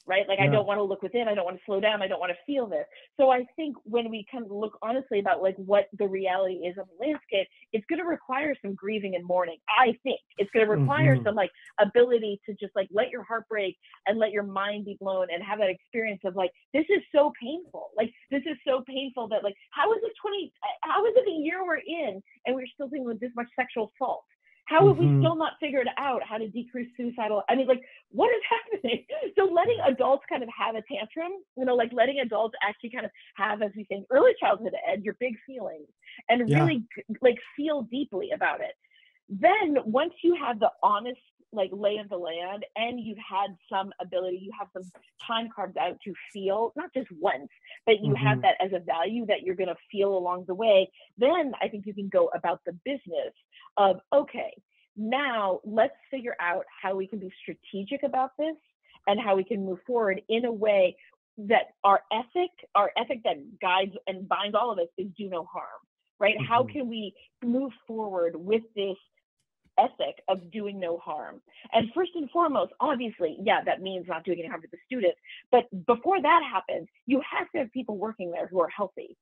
right? Like yeah. I don't want to look within, I don't want to slow down, I don't want to feel this. So I think when we kind of look honestly about like what the reality is of the landscape, it's going to require some grieving and mourning. I think it's going to require mm-hmm. some like ability to just like let your heart break and let your mind be blown and have that experience of like this is so painful. Like this is so painful that like how is it 20 how is it a year we're in and we're still dealing with this much sexual assault? How have mm-hmm. we still not figured out how to decrease suicidal? I mean, like, what is happening? So letting adults kind of have a tantrum, you know, like letting adults actually kind of have, as we say, early childhood ed, your big feelings and yeah. really like feel deeply about it. Then once you have the honest like lay of the land and you've had some ability you have some time carved out to feel not just once but you mm-hmm. have that as a value that you're going to feel along the way then i think you can go about the business of okay now let's figure out how we can be strategic about this and how we can move forward in a way that our ethic our ethic that guides and binds all of us is do no harm right mm-hmm. how can we move forward with this ethic of doing no harm. And first and foremost, obviously, yeah, that means not doing any harm to the students. But before that happens, you have to have people working there who are healthy.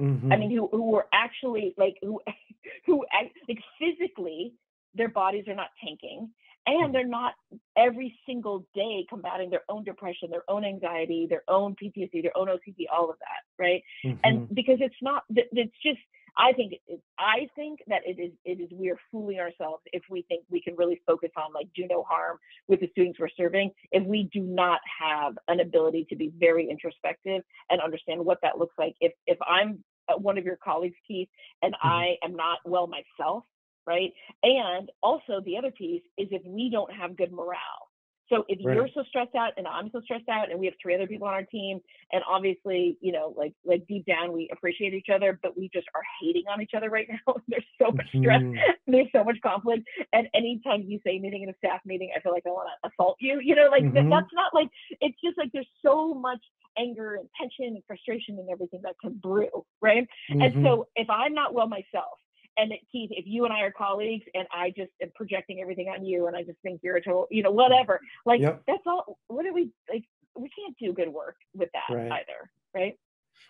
Mm-hmm. I mean, who who are actually like who who like physically their bodies are not tanking and they're not every single day combating their own depression, their own anxiety, their own PTSD, their own OCD, all of that, right? Mm-hmm. And because it's not, it's just, I think, I think that it is, it is, we are fooling ourselves if we think we can really focus on like do no harm with the students we're serving if we do not have an ability to be very introspective and understand what that looks like. If if I'm one of your colleagues, Keith, and mm-hmm. I am not well myself, right? And also the other piece is if we don't have good morale. So if right. you're so stressed out and I'm so stressed out and we have three other people on our team and obviously, you know, like like deep down we appreciate each other, but we just are hating on each other right now. there's so much stress, mm-hmm. there's so much conflict. And anytime you say anything in a staff meeting, I feel like I want to assault you. You know, like mm-hmm. that's not like it's just like there's so much anger and tension and frustration and everything that can brew, right? Mm-hmm. And so if I'm not well myself, and Keith, if you and I are colleagues and I just am projecting everything on you and I just think you're a total, you know, whatever, mm-hmm. like yep. that's all. What do we like? We can't do good work with that right. either, right?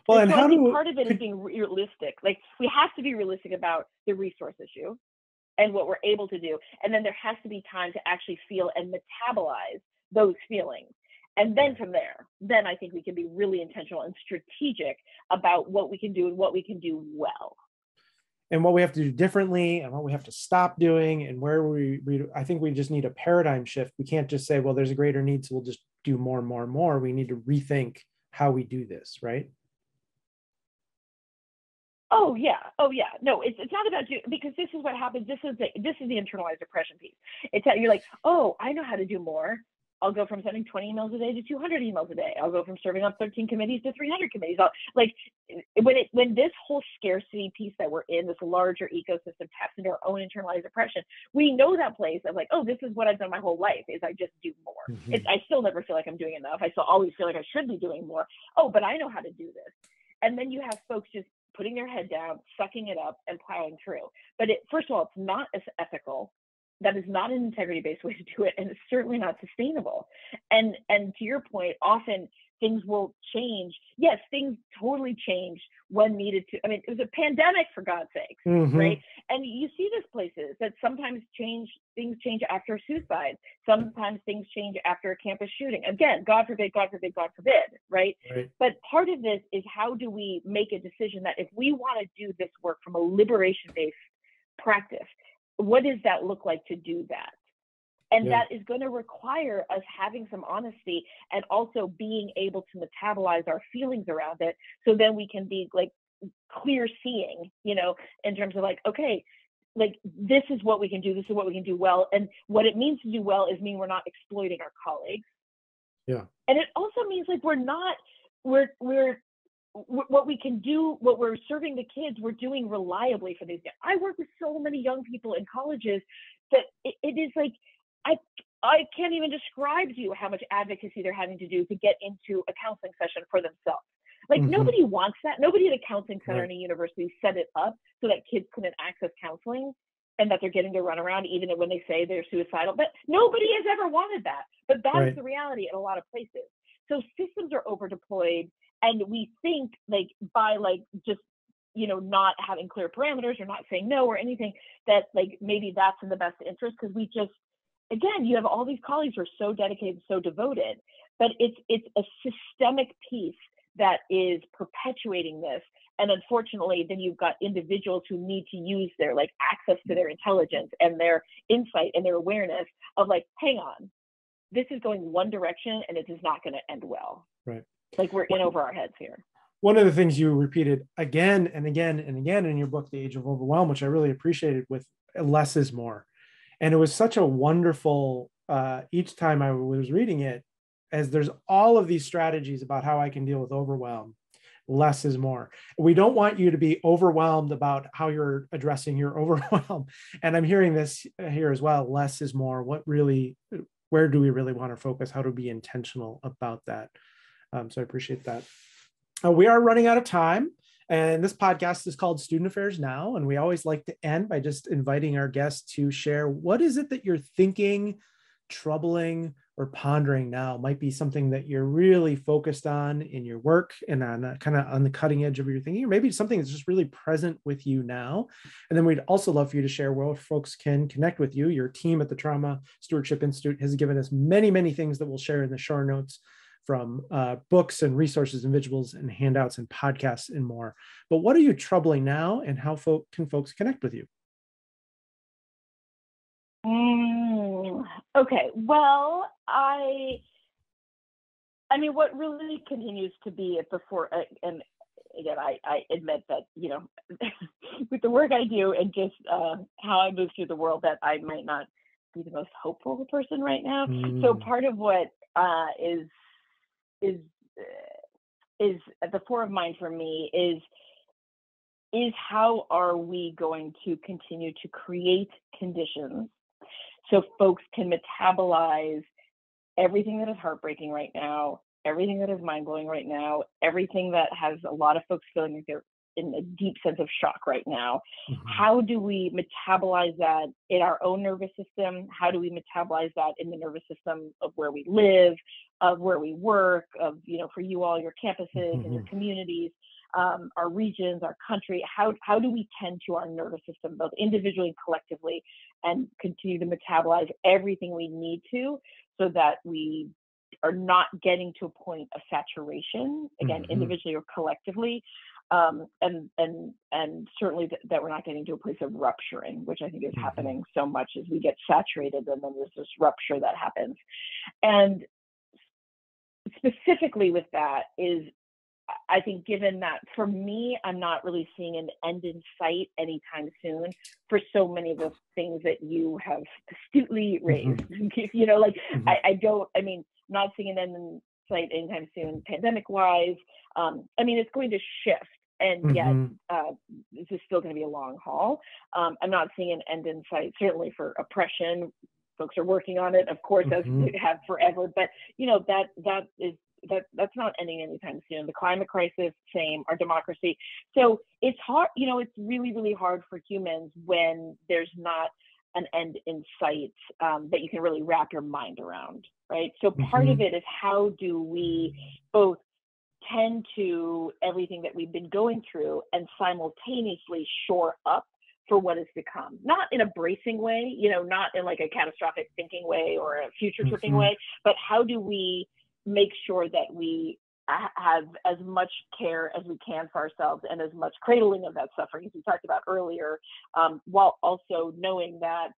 Well, and, and so how do part of it is being realistic. Like we have to be realistic about the resource issue and what we're able to do, and then there has to be time to actually feel and metabolize those feelings. And then from there, then I think we can be really intentional and strategic about what we can do and what we can do well and what we have to do differently and what we have to stop doing and where we, we i think we just need a paradigm shift we can't just say well there's a greater need so we'll just do more and more and more we need to rethink how we do this right Oh yeah, oh yeah. No, it's it's not about you because this is what happens. This is the this is the internalized depression piece. It's that you're like, oh, I know how to do more. I'll go from sending 20 emails a day to 200 emails a day. I'll go from serving up 13 committees to 300 committees. I'll, like when it when this whole scarcity piece that we're in, this larger ecosystem taps into our own internalized depression, we know that place of like, oh, this is what I've done my whole life is I just do more. Mm-hmm. It's, I still never feel like I'm doing enough. I still always feel like I should be doing more. Oh, but I know how to do this. And then you have folks just putting their head down, sucking it up, and plowing through. But it, first of all, it's not as ethical that is not an integrity based way to do it and it's certainly not sustainable. And and to your point often things will change. Yes things totally change when needed to i mean it was a pandemic for god's sake mm-hmm. right? And you see this places that sometimes change things change after a suicide. Sometimes things change after a campus shooting. Again god forbid god forbid god forbid right, right. but part of this is how do we make a decision that if we want to do this work from a liberation based practice what does that look like to do that? And yeah. that is going to require us having some honesty and also being able to metabolize our feelings around it. So then we can be like clear seeing, you know, in terms of like, okay, like this is what we can do, this is what we can do well. And what it means to do well is mean we're not exploiting our colleagues. Yeah. And it also means like we're not, we're, we're what we can do, what we're serving the kids, we're doing reliably for these. kids. I work with so many young people in colleges that it, it is like I I can't even describe to you how much advocacy they're having to do to get into a counseling session for themselves. Like mm-hmm. nobody wants that. Nobody at a counseling center right. in a university set it up so that kids couldn't access counseling and that they're getting to run around even when they say they're suicidal. But nobody has ever wanted that. But that's right. the reality in a lot of places. So systems are over deployed and we think like by like just you know not having clear parameters or not saying no or anything that like maybe that's in the best interest because we just again you have all these colleagues who are so dedicated so devoted but it's it's a systemic piece that is perpetuating this and unfortunately then you've got individuals who need to use their like access to their intelligence and their insight and their awareness of like hang on this is going one direction and it is not going to end well. Right like we're in over our heads here. One of the things you repeated again and again and again in your book, The Age of Overwhelm, which I really appreciated with less is more. And it was such a wonderful, uh, each time I was reading it, as there's all of these strategies about how I can deal with overwhelm less is more. We don't want you to be overwhelmed about how you're addressing your overwhelm. And I'm hearing this here as well less is more. What really, where do we really want to focus? How to be intentional about that? Um, so I appreciate that. Uh, we are running out of time. And this podcast is called Student Affairs Now. And we always like to end by just inviting our guests to share what is it that you're thinking, troubling, or pondering now might be something that you're really focused on in your work and on kind of on the cutting edge of your thinking, or maybe something that's just really present with you now. And then we'd also love for you to share where folks can connect with you. Your team at the Trauma Stewardship Institute has given us many, many things that we'll share in the show notes from uh, books and resources and visuals and handouts and podcasts and more. But what are you troubling now and how folk, can folks connect with you? Mm, okay. Well, I, I mean, what really continues to be at the fore, uh, and again, I, I admit that you know, with the work I do and just uh, how I move through the world, that I might not be the most hopeful person right now. Mm. So part of what uh, is is uh, is at the fore of mind for me is is how are we going to continue to create conditions so folks can metabolize everything that is heartbreaking right now, everything that is mind blowing right now, everything that has a lot of folks feeling like they're in a deep sense of shock right now. Mm-hmm. How do we metabolize that in our own nervous system? How do we metabolize that in the nervous system of where we live, of where we work, of, you know, for you all, your campuses mm-hmm. and your mm-hmm. communities? um, our regions, our country? How, how do we tend to our nervous system, both individually and collectively, and continue to metabolize everything we need to so that we are not getting to a point of saturation, again, mm-hmm. individually or collectively, um, and and and certainly th- that we're not getting to a place of rupturing, which I think is mm-hmm. happening so much as we get saturated, and then there's this rupture that happens. And specifically with that is I think given that for me, I'm not really seeing an end in sight anytime soon for so many of the things that you have astutely raised. Mm-hmm. you know, like mm-hmm. I, I, don't, I mean, not seeing an end in sight anytime soon, pandemic wise. Um, I mean, it's going to shift. And mm-hmm. yet, uh, this is still going to be a long haul. Um, I'm not seeing an end in sight, certainly for oppression, folks are working on it of course mm-hmm. as we have forever but you know that that is that that's not ending anytime soon. The climate crisis, same. Our democracy. So it's hard. You know, it's really really hard for humans when there's not an end in sight um, that you can really wrap your mind around, right? So part mm-hmm. of it is how do we both tend to everything that we've been going through and simultaneously shore up for what is to come not in a bracing way you know not in like a catastrophic thinking way or a future tripping mm-hmm. way but how do we make sure that we have as much care as we can for ourselves and as much cradling of that suffering as we talked about earlier, um, while also knowing that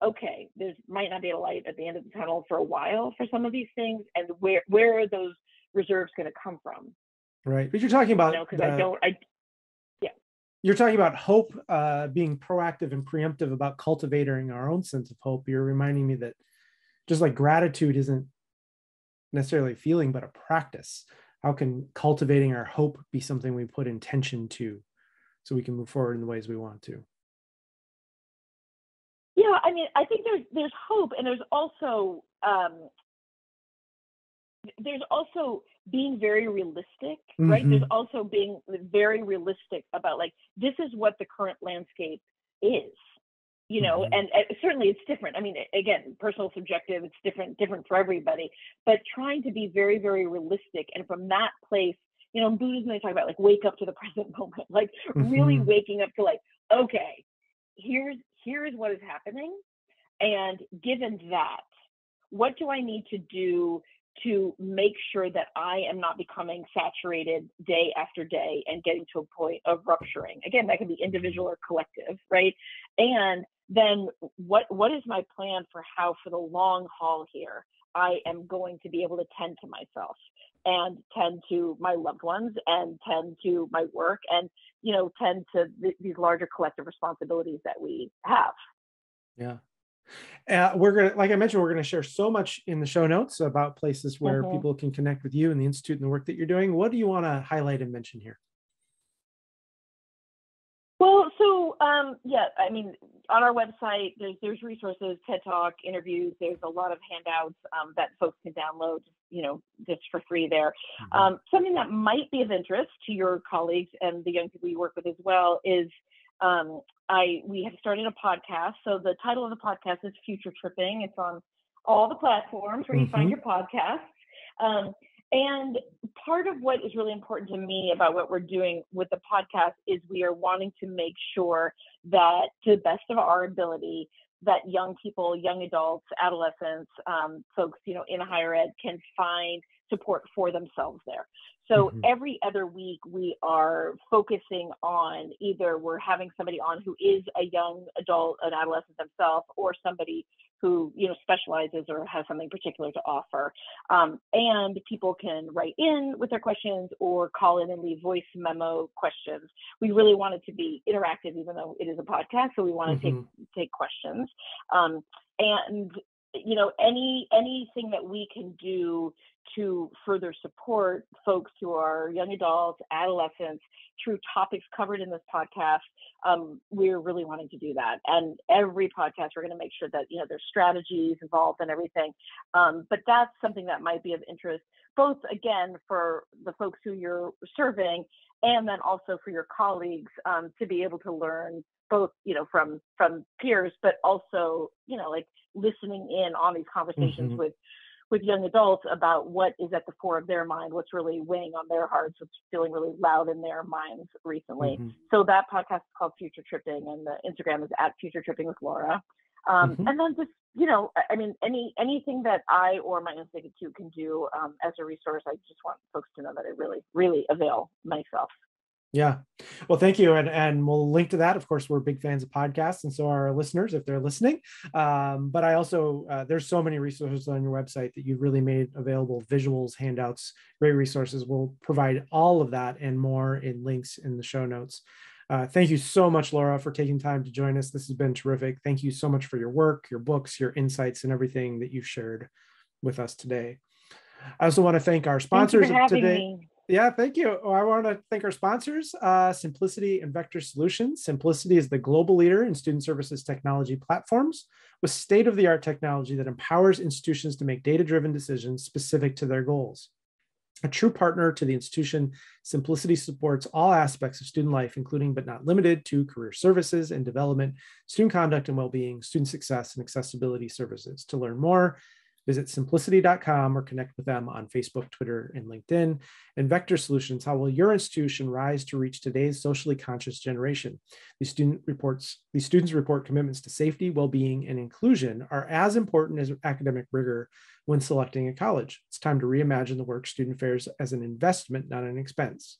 okay, there might not be a light at the end of the tunnel for a while for some of these things, and where where are those reserves going to come from? Right, but you're talking about because you know, I don't, I yeah. You're talking about hope, uh, being proactive and preemptive about cultivating our own sense of hope. You're reminding me that just like gratitude isn't necessarily a feeling, but a practice. How can cultivating our hope be something we put intention to so we can move forward in the ways we want to? Yeah, I mean, I think there's there's hope, and there's also um, there's also being very realistic, right? Mm-hmm. There's also being very realistic about like this is what the current landscape is, you know mm-hmm. and, and, certainly it's different i mean again personal subjective it's different different for everybody but trying to be very very realistic and from that place you know in buddhism they talk about like wake up to the present moment like mm-hmm. really waking up to like okay here's here's what is happening and given that what do i need to do to make sure that I am not becoming saturated day after day and getting to a point of rupturing. Again, that can be mm-hmm. individual or collective, right? And then what what is my plan for how for the long haul here I am going to be able to tend to myself and tend to my loved ones and tend to my work and you know tend to th- these larger collective responsibilities that we have. Yeah. Uh, we're gonna, like I mentioned, we're gonna share so much in the show notes about places where mm-hmm. people can connect with you and the institute and the work that you're doing. What do you want to highlight and mention here? Well, so um, yeah, I mean, on our website, there's there's resources, TED Talk, interviews. There's a lot of handouts um, that folks can download, you know, just for free there. Mm-hmm. Um, something that might be of interest to your colleagues and the young people you work with as well is um, I we have started a podcast. So the title of the podcast is Future Tripping. It's on all the platforms where you mm-hmm. find your podcasts. Um, and part of what is really important to me about what we're doing with the podcast is we are wanting to make sure that, to the best of our ability, that young people, young adults, adolescents, um, folks, you know, in higher ed can find support for themselves there. So mm-hmm. every other week we are focusing on either we're having somebody on who is a young adult, an adolescent themselves, or somebody who you know specializes or has something particular to offer. Um, and people can write in with their questions or call in and leave voice memo questions. We really want it to be interactive, even though it is a podcast. So we want to mm-hmm. take take questions. Um, and you know any anything that we can do to further support folks who are young adults, adolescents through topics covered in this podcast. Um, we're really wanting to do that. And every podcast, we're going to make sure that, you know, there's strategies involved and everything. Um, but that's something that might be of interest, both again, for the folks who you're serving and then also for your colleagues um, to be able to learn both, you know, from, from peers, but also, you know, like listening in on these conversations mm-hmm. with with young adults about what is at the core of their mind, what's really weighing on their hearts, what's feeling really loud in their minds recently. Mm-hmm. So that podcast is called Future Tripping, and the Instagram is at Future Tripping with Laura. Um, mm-hmm. And then just you know, I mean, any anything that I or my institute can do um, as a resource, I just want folks to know that I really, really avail myself. Yeah. Well, thank you. And, and we'll link to that. Of course, we're big fans of podcasts, and so are our listeners if they're listening. Um, but I also, uh, there's so many resources on your website that you've really made available visuals, handouts, great resources. We'll provide all of that and more in links in the show notes. Uh, thank you so much, Laura, for taking time to join us. This has been terrific. Thank you so much for your work, your books, your insights, and everything that you've shared with us today. I also want to thank our sponsors thank today. Me. Yeah, thank you. Oh, I want to thank our sponsors, uh, Symplicity and Vector Solutions. Symplicity is the global leader in student services technology platforms with state of the art technology that empowers institutions to make data driven decisions specific to their goals. A true partner to the institution, Symplicity supports all aspects of student life, including but not limited to career services and development, student conduct and well being, student success, and accessibility services. To learn more, Visit symplicity.com or connect with them on Facebook, Twitter, and LinkedIn. And Vector Solutions, how will your institution rise to reach today's socially conscious generation? These student reports, these students report commitments to safety, well-being, and inclusion are as important as academic rigor when selecting a college. It's time to reimagine the work student affairs as an investment, not an expense.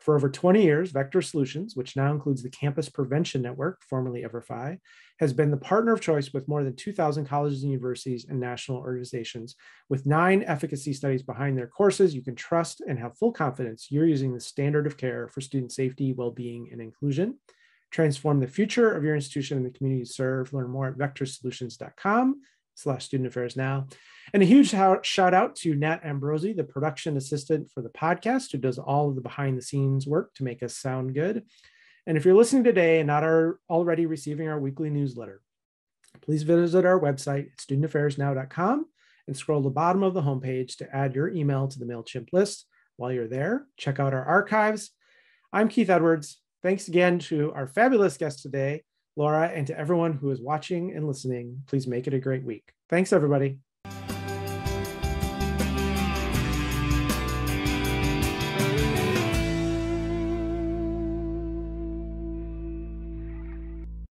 For over 20 years, Vector Solutions, which now includes the Campus Prevention Network, formerly EverFi, has been the partner of choice with more than 2,000 colleges and universities and national organizations. With nine efficacy studies behind their courses, you can trust and have full confidence you're using the standard of care for student safety, well-being, and inclusion. Transform the future of your institution and the community you serve. Learn more at vectorsolutions.com slash student affairs now. And a huge shout out to Nat Ambrosi, the production assistant for the podcast, who does all of the behind the scenes work to make us sound good. And if you're listening today and not are already receiving our weekly newsletter, please visit our website at studentaffairsnow.com and scroll to the bottom of the homepage to add your email to the MailChimp list. While you're there, check out our archives. I'm Keith Edwards. Thanks again to our fabulous guest today, Laura, and to everyone who is watching and listening. Please make it a great week. Thanks, everybody.